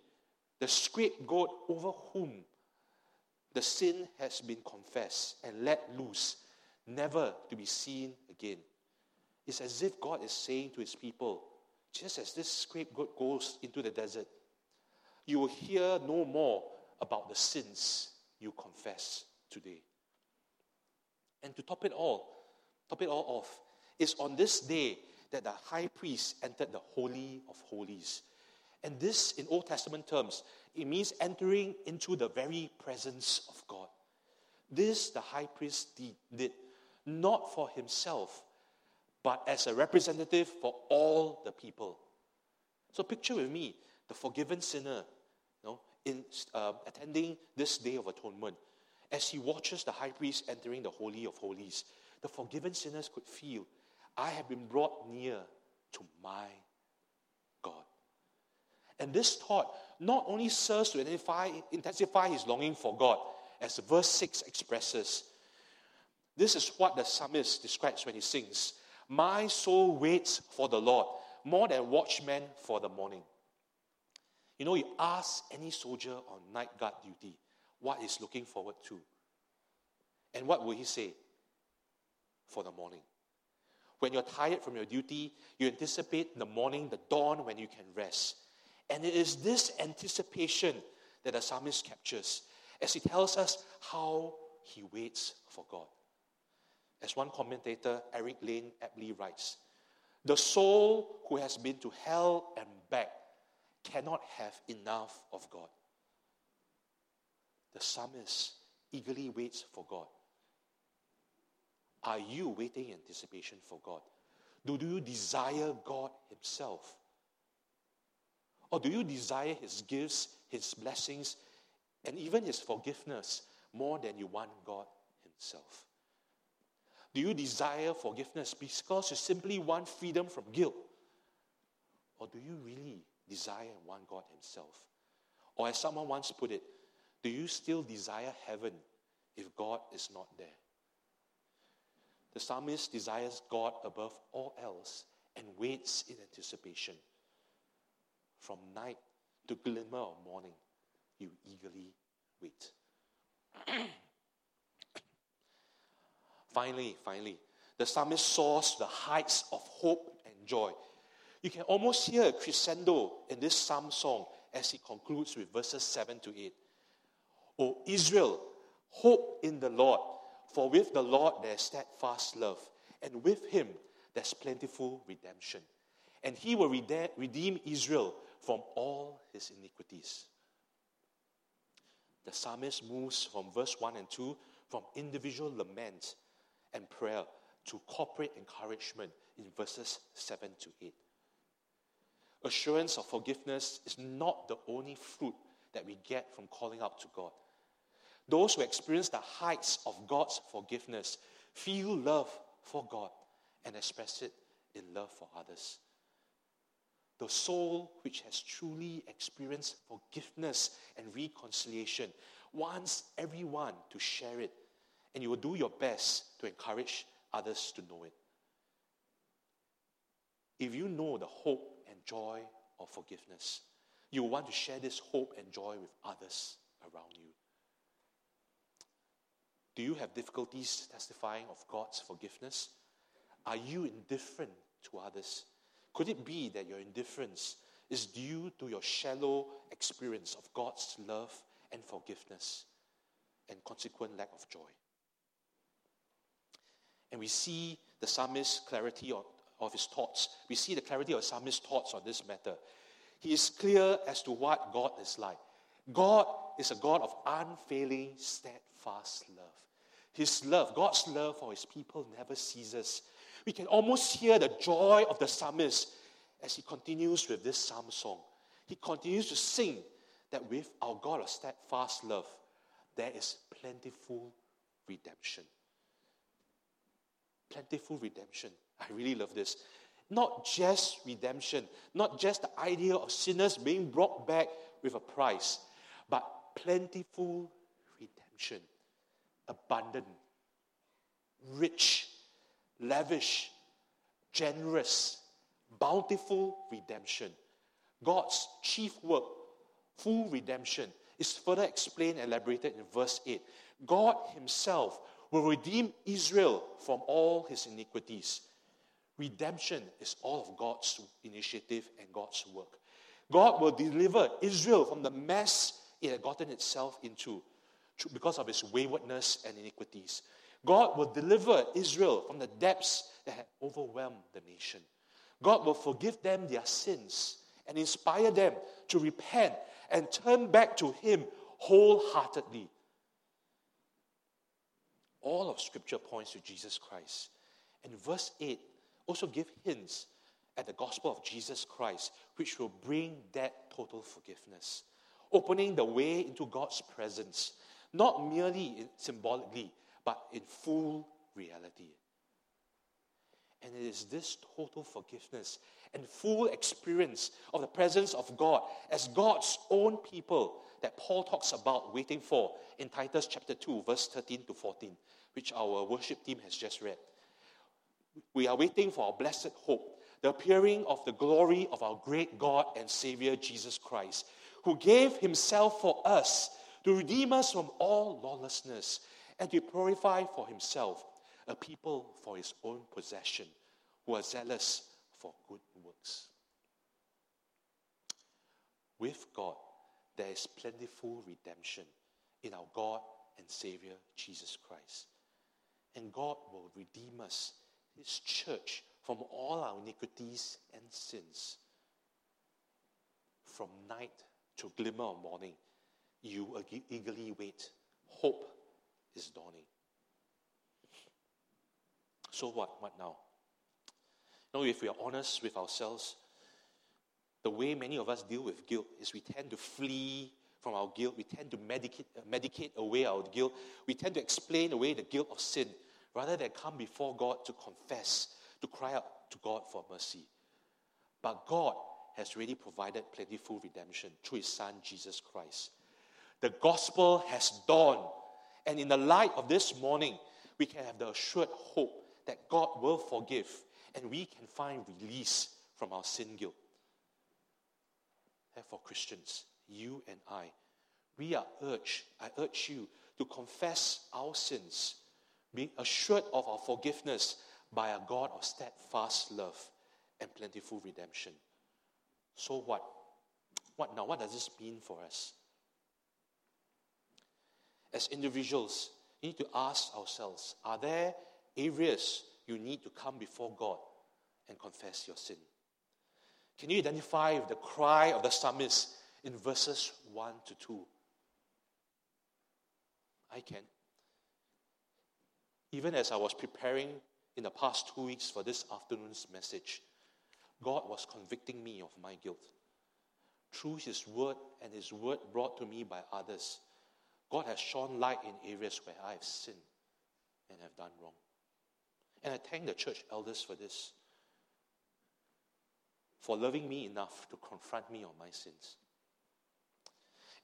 the scapegoat over whom the sin has been confessed and let loose, never to be seen again. It's as if God is saying to his people, just as this scapegoat goes into the desert, you will hear no more about the sins you confess today. And to top it all, top it all off, it's on this day that the high priest entered the Holy of Holies. And this, in Old Testament terms, it means entering into the very presence of God. This the high priest did, not for himself, but as a representative for all the people. So picture with me the forgiven sinner in uh, attending this day of atonement. As he watches the high priest entering the Holy of Holies, the forgiven sinners could feel, I have been brought near to my God. And this thought not only serves to intensify, intensify his longing for God, as verse 6 expresses. This is what the psalmist describes when he sings My soul waits for the Lord more than watchmen for the morning. You know, you ask any soldier on night guard duty what he's looking forward to. And what will he say? For the morning. When you're tired from your duty, you anticipate the morning, the dawn when you can rest. And it is this anticipation that the psalmist captures as he tells us how he waits for God. As one commentator, Eric Lane, aptly writes, the soul who has been to hell and back cannot have enough of God. The psalmist eagerly waits for God. Are you waiting in anticipation for God? Do you desire God Himself? Or do you desire His gifts, His blessings, and even His forgiveness more than you want God Himself? Do you desire forgiveness because you simply want freedom from guilt? Or do you really desire one God Himself? Or as someone once put it, do you still desire heaven if God is not there? The psalmist desires God above all else and waits in anticipation. From night to glimmer of morning, you eagerly wait. finally, finally, the psalmist soars the heights of hope and joy. You can almost hear a crescendo in this psalm song as he concludes with verses 7 to 8. O Israel, hope in the Lord, for with the Lord there's steadfast love, and with him there's plentiful redemption. And he will redeem Israel from all his iniquities. The psalmist moves from verse 1 and 2 from individual lament and prayer to corporate encouragement in verses 7 to 8. Assurance of forgiveness is not the only fruit that we get from calling out to God. Those who experience the heights of God's forgiveness feel love for God and express it in love for others. The soul which has truly experienced forgiveness and reconciliation wants everyone to share it, and you will do your best to encourage others to know it. If you know the hope joy of forgiveness, you want to share this hope and joy with others around you. Do you have difficulties testifying of God's forgiveness? Are you indifferent to others? Could it be that your indifference is due to your shallow experience of God's love and forgiveness and consequent lack of joy? And we see the psalmist's clarity of, of his thoughts. We see the clarity of psalmist's thoughts on this matter. He is clear as to what God is like. God is a God of unfailing, steadfast love. His love, God's love for his people never ceases. We can almost hear the joy of the psalmist as he continues with this psalm song. He continues to sing that with our God of steadfast love, there is plentiful redemption. Plentiful redemption. I really love this. Not just redemption, not just the idea of sinners being brought back with a price, but plentiful redemption abundant, rich, lavish, generous, bountiful redemption. God's chief work, full redemption, is further explained and elaborated in verse 8. God Himself will redeem Israel from all his iniquities. Redemption is all of God's initiative and God's work. God will deliver Israel from the mess it had gotten itself into because of its waywardness and iniquities. God will deliver Israel from the depths that had overwhelmed the nation. God will forgive them their sins and inspire them to repent and turn back to Him wholeheartedly. All of Scripture points to Jesus Christ. And verse 8 also give hints at the gospel of Jesus Christ, which will bring that total forgiveness, opening the way into God's presence, not merely symbolically, but in full reality. And it is this total forgiveness and full experience of the presence of God as God's own people that Paul talks about waiting for in Titus chapter 2, verse 13 to 14, which our worship team has just read. We are waiting for our blessed hope, the appearing of the glory of our great God and Savior Jesus Christ, who gave himself for us to redeem us from all lawlessness and to purify for himself a people for his own possession who are zealous for good works. With God, there is plentiful redemption in our God and Savior Jesus Christ. And God will redeem us, His church, from all our iniquities and sins. From night to glimmer of morning, you eagerly wait. Hope is dawning. So what? What now? You Now, if we are honest with ourselves, the way many of us deal with guilt is we tend to flee from our guilt. We tend to medicate, medicate away our guilt. We tend to explain away the guilt of sin rather than come before God to confess, to cry out to God for mercy. But God has already provided plentiful redemption through His Son, Jesus Christ. The gospel has dawned. And in the light of this morning, we can have the assured hope that God will forgive and we can find release from our sin guilt. Therefore, Christians, you and I, we are urged, I urge you to confess our sins, being assured of our forgiveness by a God of steadfast love and plentiful redemption. So, what? What now? What does this mean for us? As individuals, we need to ask ourselves are there areas you need to come before God and confess your sin. Can you identify with the cry of the psalmist in verses 1 to 2? I can. Even as I was preparing in the past two weeks for this afternoon's message, God was convicting me of my guilt. Through His word and His word brought to me by others, God has shone light in areas where I have sinned and have done wrong. And I thank the church elders for this, for loving me enough to confront me on my sins.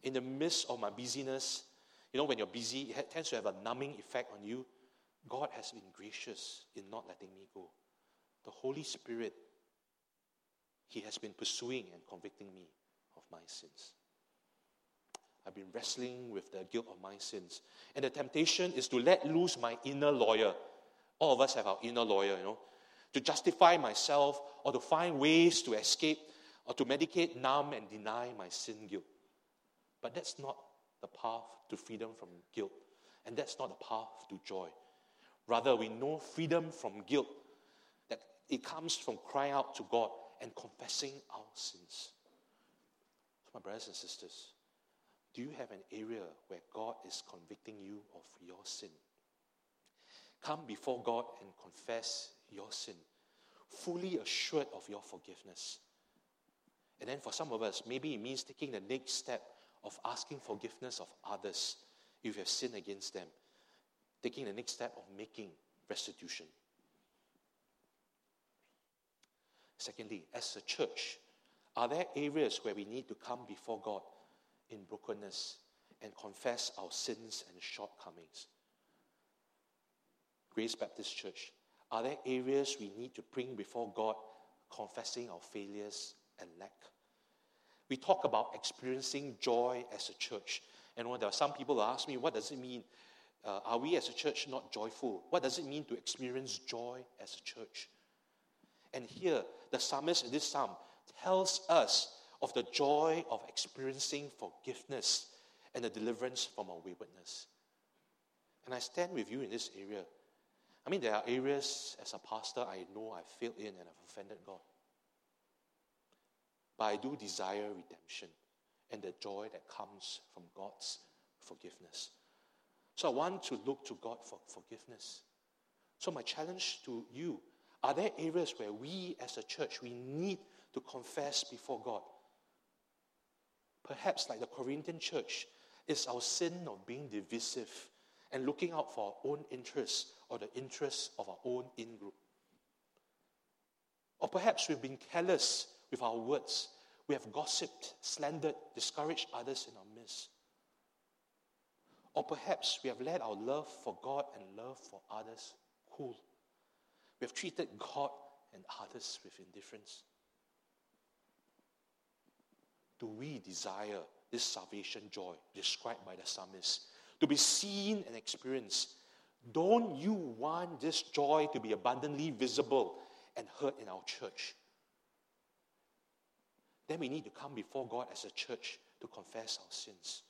In the midst of my busyness, you know, when you're busy, it tends to have a numbing effect on you. God has been gracious in not letting me go. The Holy Spirit, He has been pursuing and convicting me of my sins. I've been wrestling with the guilt of my sins. And the temptation is to let loose my inner lawyer all of us have our inner lawyer, you know, to justify myself or to find ways to escape or to medicate, numb, and deny my sin guilt. But that's not the path to freedom from guilt, and that's not the path to joy. Rather, we know freedom from guilt, that it comes from crying out to God and confessing our sins. So, my brothers and sisters, do you have an area where God is convicting you of your sin? Come before God and confess your sin, fully assured of your forgiveness. And then for some of us, maybe it means taking the next step of asking forgiveness of others if you have sinned against them, taking the next step of making restitution. Secondly, as a church, are there areas where we need to come before God in brokenness and confess our sins and shortcomings? Grace Baptist Church, are there areas we need to bring before God, confessing our failures and lack? We talk about experiencing joy as a church. And when there are some people who ask me, what does it mean? Uh, are we as a church not joyful? What does it mean to experience joy as a church? And here, the psalmist in this psalm tells us of the joy of experiencing forgiveness and the deliverance from our waywardness. And I stand with you in this area. I mean, there are areas as a pastor I know I've failed in and I've offended God. But I do desire redemption and the joy that comes from God's forgiveness. So I want to look to God for forgiveness. So, my challenge to you are there areas where we as a church we need to confess before God? Perhaps, like the Corinthian church, is our sin of being divisive and looking out for our own interests or the interests of our own in group. Or perhaps we've been careless with our words. We have gossiped, slandered, discouraged others in our midst. Or perhaps we have let our love for God and love for others cool. We have treated God and others with indifference. Do we desire this salvation joy described by the psalmist? To be seen and experienced. Don't you want this joy to be abundantly visible and heard in our church? Then we need to come before God as a church to confess our sins.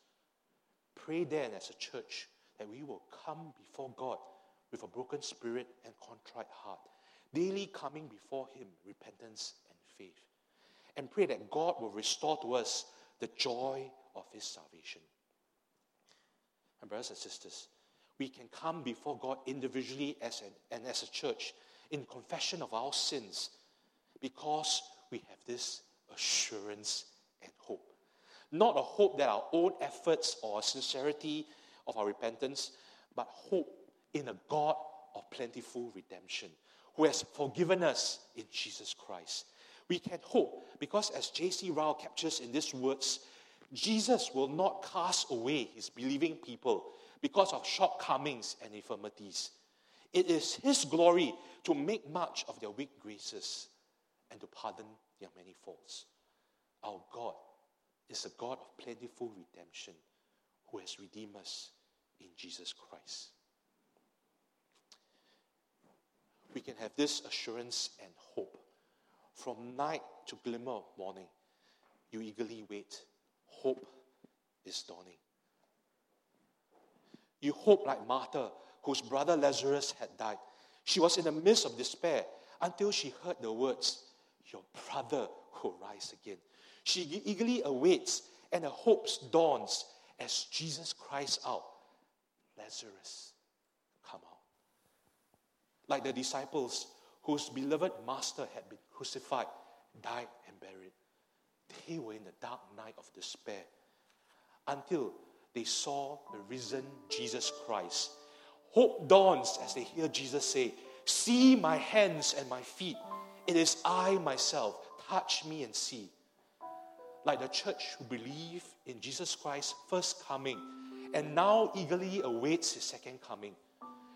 Pray then as a church that we will come before God with a broken spirit and contrite heart, daily coming before Him, repentance and faith. And pray that God will restore to us the joy of His salvation. And, brothers and sisters, we can come before God individually as an, and as a church in confession of our sins because we have this assurance and hope. Not a hope that our own efforts or sincerity of our repentance, but hope in a God of plentiful redemption who has forgiven us in Jesus Christ. We can hope because, as J.C. Ryle captures in these words, Jesus will not cast away his believing people because of shortcomings and infirmities. It is his glory to make much of their weak graces and to pardon their many faults. Our God is a God of plentiful redemption who has redeemed us in Jesus Christ. We can have this assurance and hope. From night to glimmer of morning, you eagerly wait. Hope is dawning. You hope like Martha, whose brother Lazarus had died. She was in the midst of despair until she heard the words, Your brother will rise again. She eagerly awaits, and her hopes dawns as Jesus cries out, Lazarus, come out. Like the disciples whose beloved master had been crucified, died, and buried. They were in the dark night of despair until they saw the risen Jesus Christ. Hope dawns as they hear Jesus say, See my hands and my feet. It is I myself. Touch me and see like the church who believe in Jesus Christ's first coming and now eagerly awaits his second coming.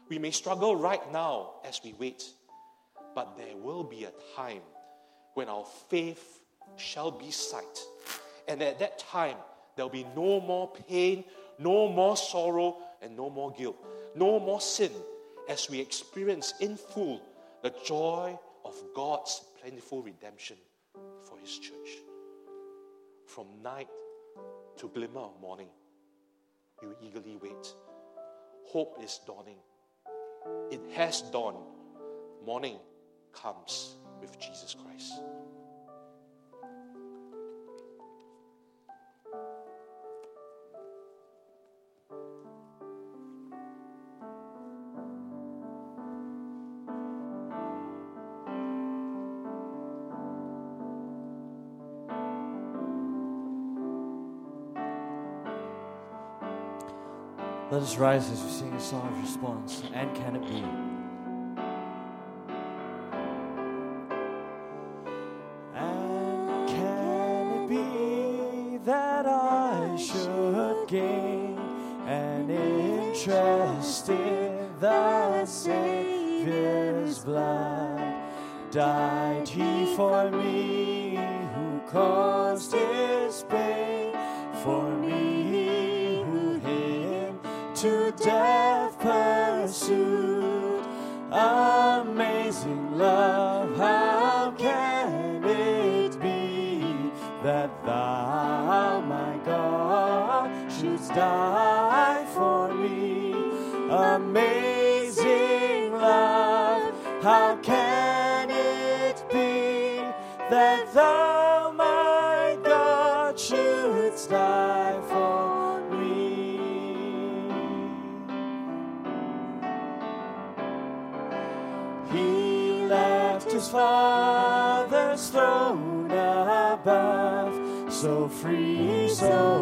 We may struggle right now as we wait, but there will be a time when our faith shall be sight. And at that time, there'll be no more pain, no more sorrow, and no more guilt, no more sin as we experience in full the joy of God's plentiful redemption for His church from night to glimmer of morning, you eagerly wait. Hope is dawning. It has dawned. Morning comes with Jesus Christ. Let us rise as we sing a song of response. And can it be? free soul.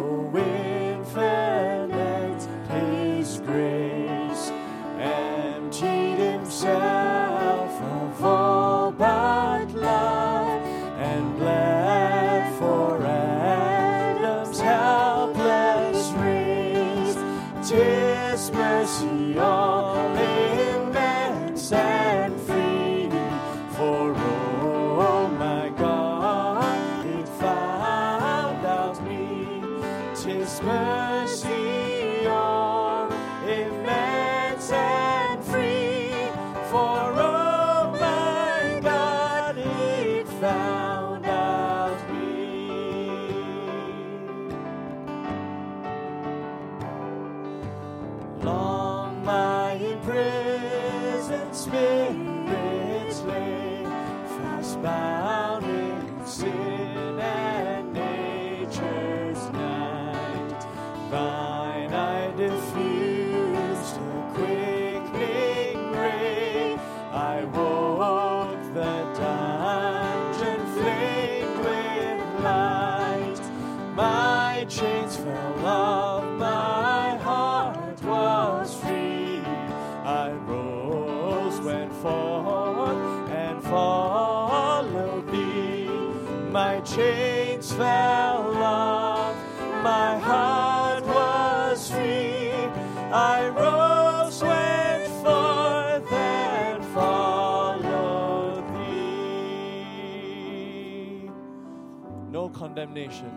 condemnation.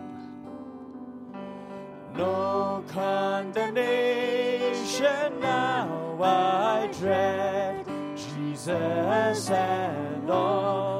No condemnation now I dread Jesus and all.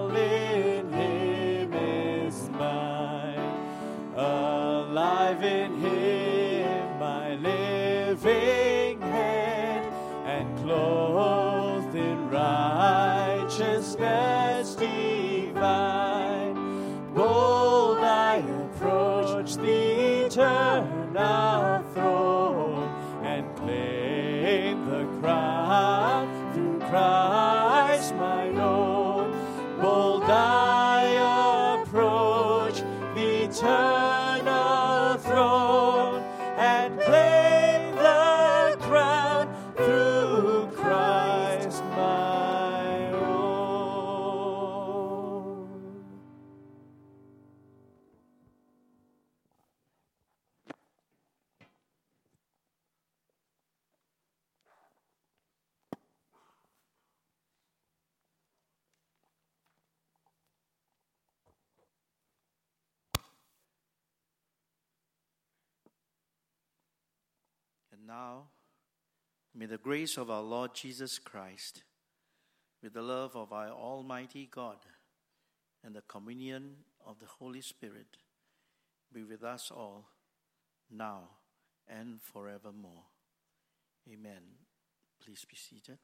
grace of our Lord Jesus Christ, with the love of our Almighty God, and the communion of the Holy Spirit be with us all, now and forevermore. Amen. Please be seated.